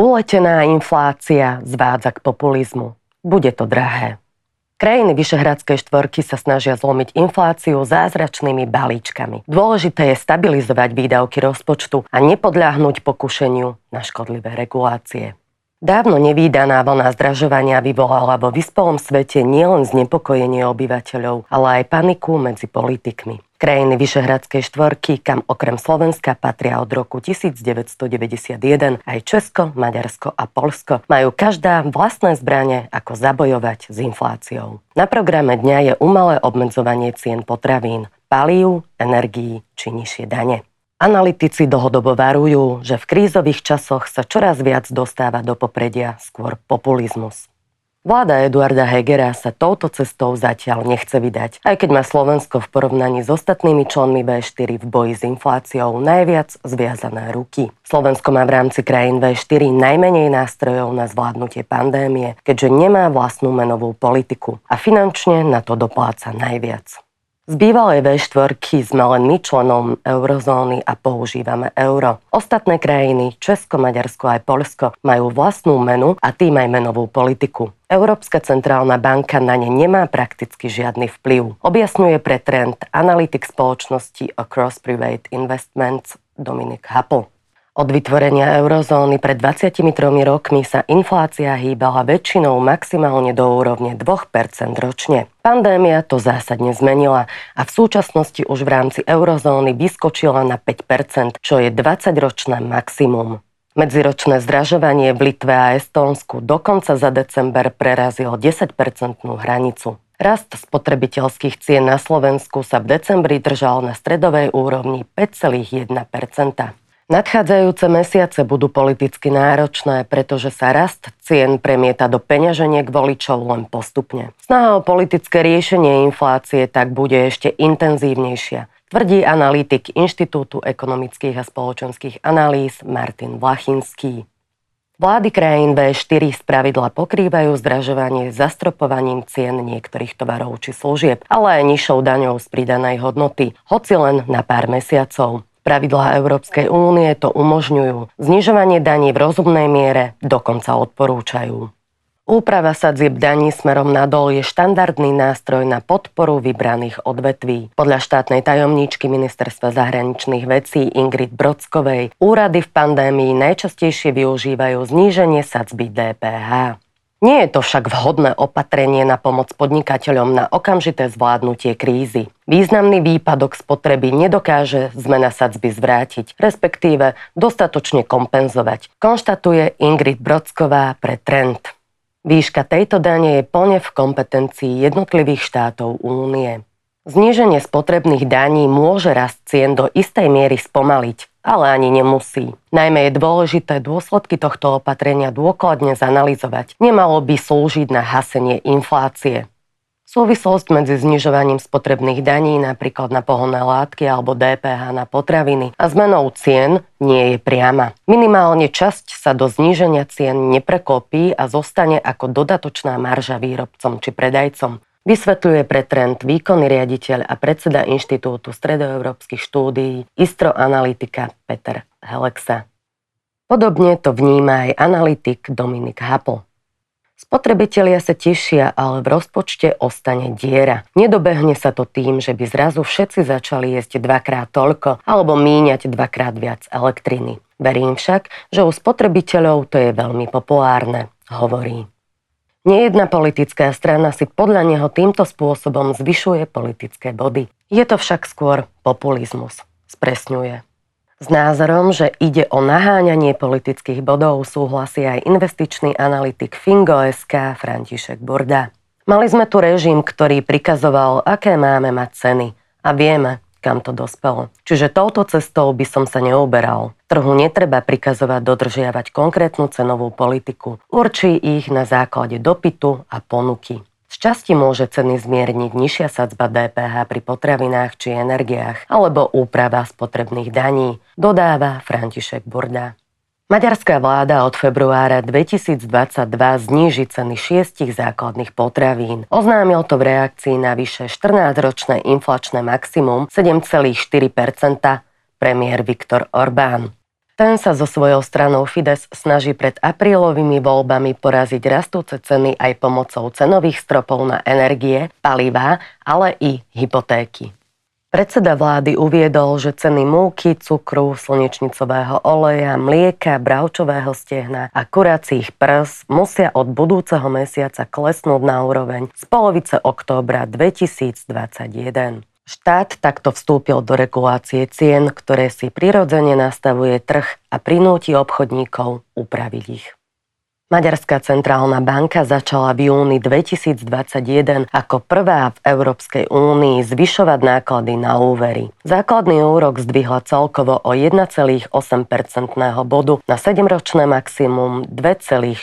Uletená inflácia zvádza k populizmu. Bude to drahé. Krajiny Vyšehradskej štvorky sa snažia zlomiť infláciu zázračnými balíčkami. Dôležité je stabilizovať výdavky rozpočtu a nepodľahnúť pokušeniu na škodlivé regulácie. Dávno nevýdaná vlna zdražovania vyvolala vo vyspelom svete nielen znepokojenie obyvateľov, ale aj paniku medzi politikmi. Krajiny Vyšehradskej štvorky, kam okrem Slovenska patria od roku 1991 aj Česko, Maďarsko a Polsko, majú každá vlastné zbranie, ako zabojovať s infláciou. Na programe dňa je umelé obmedzovanie cien potravín, palív, energií či nižšie dane. Analytici dlhodobo varujú, že v krízových časoch sa čoraz viac dostáva do popredia skôr populizmus. Vláda Eduarda Hegera sa touto cestou zatiaľ nechce vydať, aj keď má Slovensko v porovnaní s ostatnými členmi V4 v boji s infláciou najviac zviazané ruky. Slovensko má v rámci krajín V4 najmenej nástrojov na zvládnutie pandémie, keďže nemá vlastnú menovú politiku a finančne na to dopláca najviac. Z bývalej V4 sme len my členom eurozóny a používame euro. Ostatné krajiny, Česko, Maďarsko aj Polsko, majú vlastnú menu a tým aj menovú politiku. Európska centrálna banka na ne nemá prakticky žiadny vplyv. Objasňuje pre trend analytik spoločnosti Across Private Investments Dominik Happel. Od vytvorenia eurozóny pred 23 rokmi sa inflácia hýbala väčšinou maximálne do úrovne 2% ročne. Pandémia to zásadne zmenila a v súčasnosti už v rámci eurozóny vyskočila na 5%, čo je 20-ročné maximum. Medziročné zdražovanie v Litve a Estónsku dokonca za december prerazilo 10-percentnú hranicu. Rast spotrebiteľských cien na Slovensku sa v decembri držal na stredovej úrovni 5,1 Nadchádzajúce mesiace budú politicky náročné, pretože sa rast cien premieta do peňaženiek voličov len postupne. Snaha o politické riešenie inflácie tak bude ešte intenzívnejšia, tvrdí analytik Inštitútu ekonomických a spoločenských analýz Martin Vlachinský. Vlády krajín V4 z pravidla pokrývajú zdražovanie zastropovaním cien niektorých tovarov či služieb, ale aj nižšou daňou z pridanej hodnoty, hoci len na pár mesiacov. Pravidlá Európskej únie to umožňujú. Znižovanie daní v rozumnej miere dokonca odporúčajú. Úprava sadzieb daní smerom nadol je štandardný nástroj na podporu vybraných odvetví. Podľa štátnej tajomníčky Ministerstva zahraničných vecí Ingrid Brodskovej úrady v pandémii najčastejšie využívajú zníženie sadzby DPH. Nie je to však vhodné opatrenie na pomoc podnikateľom na okamžité zvládnutie krízy. Významný výpadok spotreby nedokáže zmena sadzby zvrátiť, respektíve dostatočne kompenzovať, konštatuje Ingrid Brodsková pre Trend. Výška tejto dane je plne v kompetencii jednotlivých štátov únie. Zníženie spotrebných daní môže rast cien do istej miery spomaliť, ale ani nemusí. Najmä je dôležité dôsledky tohto opatrenia dôkladne zanalizovať. Nemalo by slúžiť na hasenie inflácie. Súvislosť medzi znižovaním spotrebných daní napríklad na pohonné látky alebo DPH na potraviny a zmenou cien nie je priama. Minimálne časť sa do zníženia cien neprekopí a zostane ako dodatočná marža výrobcom či predajcom. Vysvetľuje pre trend výkonný riaditeľ a predseda Inštitútu stredoeurópskych štúdií Istro Analytika Peter Helexa. Podobne to vníma aj analytik Dominik Happel. Spotrebitelia sa tešia, ale v rozpočte ostane diera. Nedobehne sa to tým, že by zrazu všetci začali jesť dvakrát toľko alebo míňať dvakrát viac elektriny. Verím však, že u spotrebiteľov to je veľmi populárne, hovorí. Nejedna politická strana si podľa neho týmto spôsobom zvyšuje politické body. Je to však skôr populizmus, spresňuje. S názorom, že ide o naháňanie politických bodov súhlasí aj investičný analytik Fingo.sk František Burda. Mali sme tu režim, ktorý prikazoval, aké máme mať ceny. A vieme, kam to dospelo. Čiže touto cestou by som sa neuberal. Trhu netreba prikazovať dodržiavať konkrétnu cenovú politiku. Určí ich na základe dopytu a ponuky. Z časti môže ceny zmierniť nižšia sadzba DPH pri potravinách či energiách alebo úprava spotrebných daní, dodáva František Burda. Maďarská vláda od februára 2022 zníži ceny šiestich základných potravín. Oznámil to v reakcii na vyše 14-ročné inflačné maximum 7,4% premiér Viktor Orbán. Ten sa so svojou stranou Fides snaží pred aprílovými voľbami poraziť rastúce ceny aj pomocou cenových stropov na energie, palivá, ale i hypotéky. Predseda vlády uviedol, že ceny múky, cukru, slnečnicového oleja, mlieka, bravčového stehna a kuracích prs musia od budúceho mesiaca klesnúť na úroveň z polovice októbra 2021. Štát takto vstúpil do regulácie cien, ktoré si prirodzene nastavuje trh a prinúti obchodníkov upraviť ich. Maďarská centrálna banka začala v júni 2021 ako prvá v Európskej únii zvyšovať náklady na úvery. Základný úrok zdvihla celkovo o 1,8% bodu na 7-ročné maximum 2,4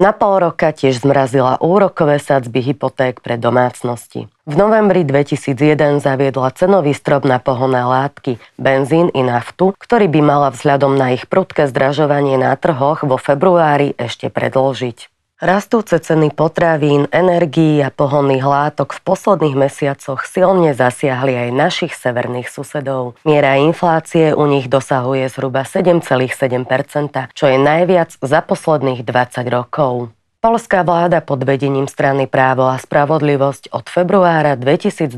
na pol roka tiež zmrazila úrokové sadzby hypoték pre domácnosti. V novembri 2001 zaviedla cenový strop na pohonné látky, benzín i naftu, ktorý by mala vzhľadom na ich prudké zdražovanie na trhoch vo februári ešte predložiť. Rastúce ceny potravín, energií a pohonných látok v posledných mesiacoch silne zasiahli aj našich severných susedov. Miera inflácie u nich dosahuje zhruba 7,7%, čo je najviac za posledných 20 rokov. Polská vláda pod vedením strany Právo a spravodlivosť od februára 2022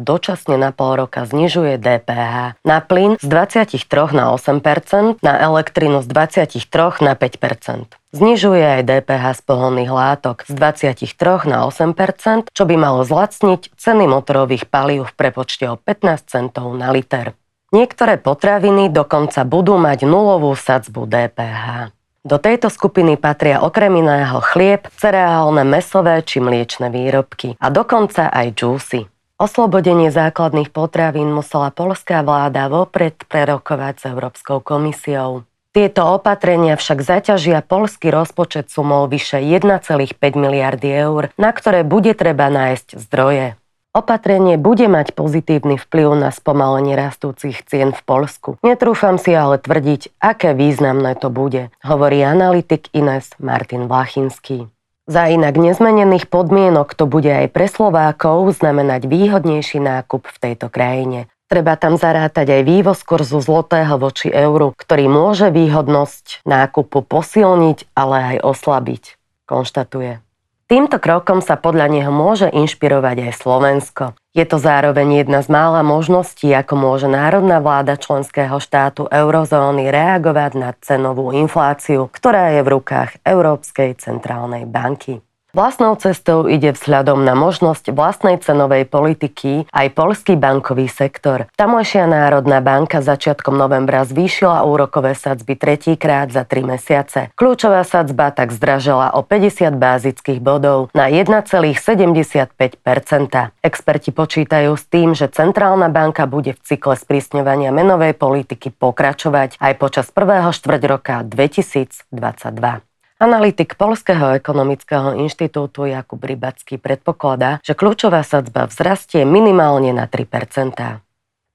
dočasne na pol roka znižuje DPH. Na plyn z 23 na 8%, na elektrinu z 23 na 5%. Znižuje aj DPH z pohonných látok z 23 na 8%, čo by malo zlacniť ceny motorových palív v prepočte o 15 centov na liter. Niektoré potraviny dokonca budú mať nulovú sadzbu DPH. Do tejto skupiny patria okrem iného chlieb, cereálne, mesové či mliečne výrobky a dokonca aj džúsy. Oslobodenie základných potravín musela polská vláda vopred prerokovať s Európskou komisiou. Tieto opatrenia však zaťažia polský rozpočet sumou vyše 1,5 miliardy eur, na ktoré bude treba nájsť zdroje. Opatrenie bude mať pozitívny vplyv na spomalenie rastúcich cien v Polsku. Netrúfam si ale tvrdiť, aké významné to bude, hovorí analytik Ines Martin Vlachinský. Za inak nezmenených podmienok to bude aj pre Slovákov znamenať výhodnejší nákup v tejto krajine. Treba tam zarátať aj vývoz kurzu zlotého voči euru, ktorý môže výhodnosť nákupu posilniť, ale aj oslabiť, konštatuje. Týmto krokom sa podľa neho môže inšpirovať aj Slovensko. Je to zároveň jedna z mála možností, ako môže národná vláda členského štátu eurozóny reagovať na cenovú infláciu, ktorá je v rukách Európskej centrálnej banky. Vlastnou cestou ide vzhľadom na možnosť vlastnej cenovej politiky aj polský bankový sektor. Tamojšia Národná banka začiatkom novembra zvýšila úrokové sadzby tretíkrát za 3 mesiace. Kľúčová sadzba tak zdražela o 50 bázických bodov na 1,75% Experti počítajú s tým, že Centrálna banka bude v cykle sprísňovania menovej politiky pokračovať aj počas prvého štvrť roka 2022. Analytik Polského ekonomického inštitútu Jakub Rybacký predpokladá, že kľúčová sadzba vzrastie minimálne na 3%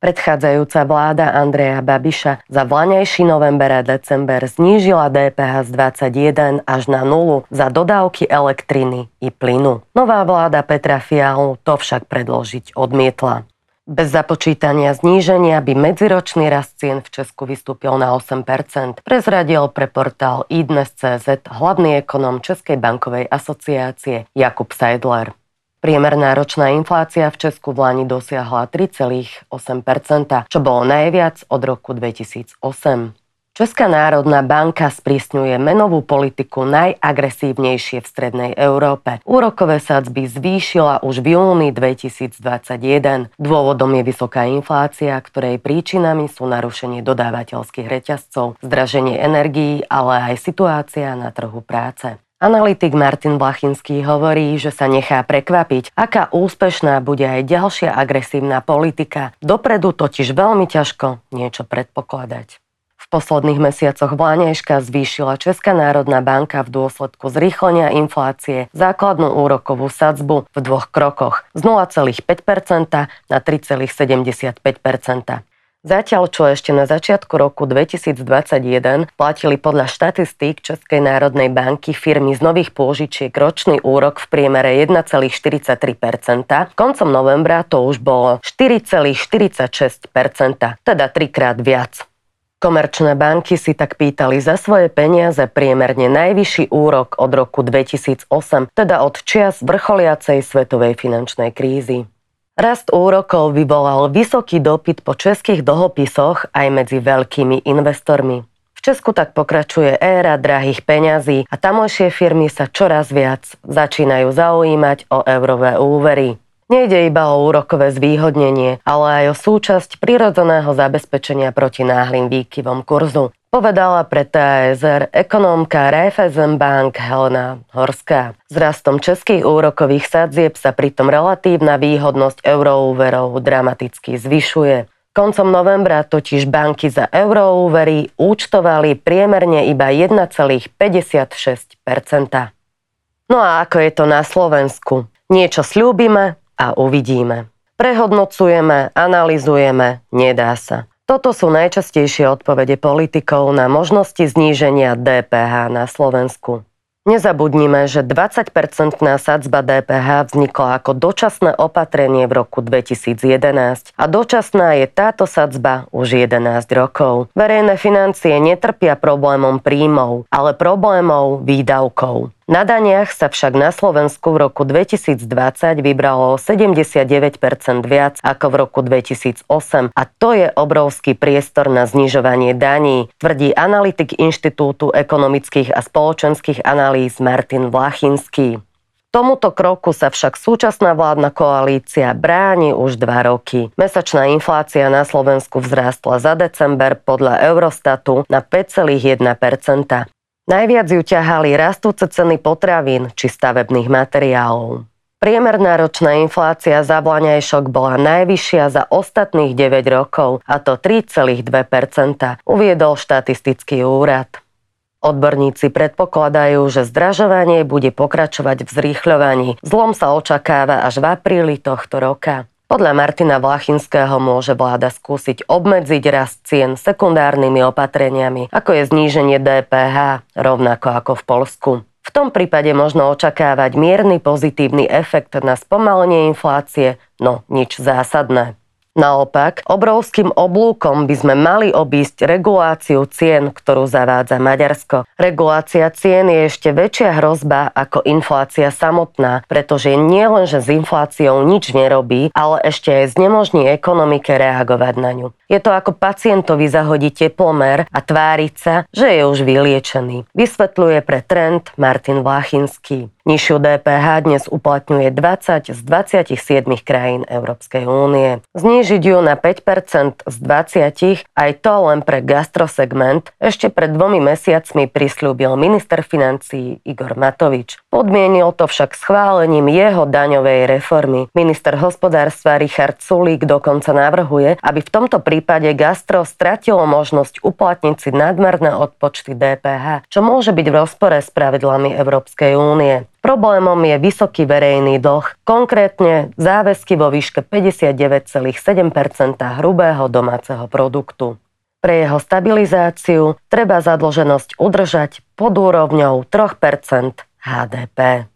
Predchádzajúca vláda Andreja Babiša za vlaňajší november a december znížila DPH z 21 až na nulu za dodávky elektriny i plynu. Nová vláda Petra Fialu to však predložiť odmietla. Bez započítania zníženia by medziročný rast cien v Česku vystúpil na 8%, prezradil pre portál idnes.cz hlavný ekonom Českej bankovej asociácie Jakub Seidler. Priemerná ročná inflácia v Česku v Lani dosiahla 3,8%, čo bolo najviac od roku 2008. Česká národná banka sprísňuje menovú politiku najagresívnejšie v strednej Európe. Úrokové sadzby zvýšila už v júni 2021. Dôvodom je vysoká inflácia, ktorej príčinami sú narušenie dodávateľských reťazcov, zdraženie energií, ale aj situácia na trhu práce. Analytik Martin Blachinský hovorí, že sa nechá prekvapiť, aká úspešná bude aj ďalšia agresívna politika. Dopredu totiž veľmi ťažko niečo predpokladať posledných mesiacoch Vláňajška zvýšila Česká národná banka v dôsledku zrýchlenia inflácie základnú úrokovú sadzbu v dvoch krokoch z 0,5% na 3,75%. Zatiaľ, čo ešte na začiatku roku 2021 platili podľa štatistík Českej národnej banky firmy z nových pôžičiek ročný úrok v priemere 1,43%, koncom novembra to už bolo 4,46%, teda trikrát viac. Komerčné banky si tak pýtali za svoje peniaze priemerne najvyšší úrok od roku 2008, teda od čias vrcholiacej svetovej finančnej krízy. Rast úrokov vyvolal vysoký dopyt po českých dlhopisoch aj medzi veľkými investormi. V Česku tak pokračuje éra drahých peňazí a tamojšie firmy sa čoraz viac začínajú zaujímať o eurové úvery. Nejde iba o úrokové zvýhodnenie, ale aj o súčasť prirodzeného zabezpečenia proti náhlým výkyvom kurzu. Povedala pre TASR ekonómka Raiffeisen Bank Helena Horská. S rastom českých úrokových sadzieb sa pritom relatívna výhodnosť euroúverov dramaticky zvyšuje. Koncom novembra totiž banky za euroúvery účtovali priemerne iba 1,56% No a ako je to na Slovensku? Niečo slúbime, a uvidíme. Prehodnocujeme, analizujeme, nedá sa. Toto sú najčastejšie odpovede politikov na možnosti zníženia DPH na Slovensku. Nezabudnime, že 20-percentná sadzba DPH vznikla ako dočasné opatrenie v roku 2011 a dočasná je táto sadzba už 11 rokov. Verejné financie netrpia problémom príjmov, ale problémov výdavkov. Na daniach sa však na Slovensku v roku 2020 vybralo 79% viac ako v roku 2008 a to je obrovský priestor na znižovanie daní, tvrdí analytik Inštitútu ekonomických a spoločenských analýz Martin Vlachinský. Tomuto kroku sa však súčasná vládna koalícia bráni už dva roky. Mesačná inflácia na Slovensku vzrástla za december podľa Eurostatu na 5,1 Najviac ju ťahali rastúce ceny potravín či stavebných materiálov. Priemerná ročná inflácia za Blaňajšok bola najvyššia za ostatných 9 rokov, a to 3,2% uviedol štatistický úrad. Odborníci predpokladajú, že zdražovanie bude pokračovať v zrýchľovaní. Zlom sa očakáva až v apríli tohto roka. Podľa Martina Vlachinského môže vláda skúsiť obmedziť rast cien sekundárnymi opatreniami, ako je zníženie DPH, rovnako ako v Polsku. V tom prípade možno očakávať mierny pozitívny efekt na spomalenie inflácie, no nič zásadné. Naopak, obrovským oblúkom by sme mali obísť reguláciu cien, ktorú zavádza Maďarsko. Regulácia cien je ešte väčšia hrozba ako inflácia samotná, pretože nie že s infláciou nič nerobí, ale ešte aj znemožní ekonomike reagovať na ňu. Je to ako pacientovi zahodiť teplomer a tváriť sa, že je už vyliečený. Vysvetľuje pre trend Martin Vláchinský. Nižšiu DPH dnes uplatňuje 20 z 27 krajín Európskej únie. Znížiť ju na 5% z 20, aj to len pre gastrosegment, ešte pred dvomi mesiacmi prislúbil minister financí Igor Matovič. Podmienil to však schválením jeho daňovej reformy. Minister hospodárstva Richard Sulík dokonca navrhuje, aby v tomto prípade gastro stratilo možnosť uplatniť si nadmerné odpočty DPH, čo môže byť v rozpore s pravidlami Európskej únie. Problémom je vysoký verejný dlh, konkrétne záväzky vo výške 59,7% hrubého domáceho produktu. Pre jeho stabilizáciu treba zadlženosť udržať pod úrovňou 3% HDP.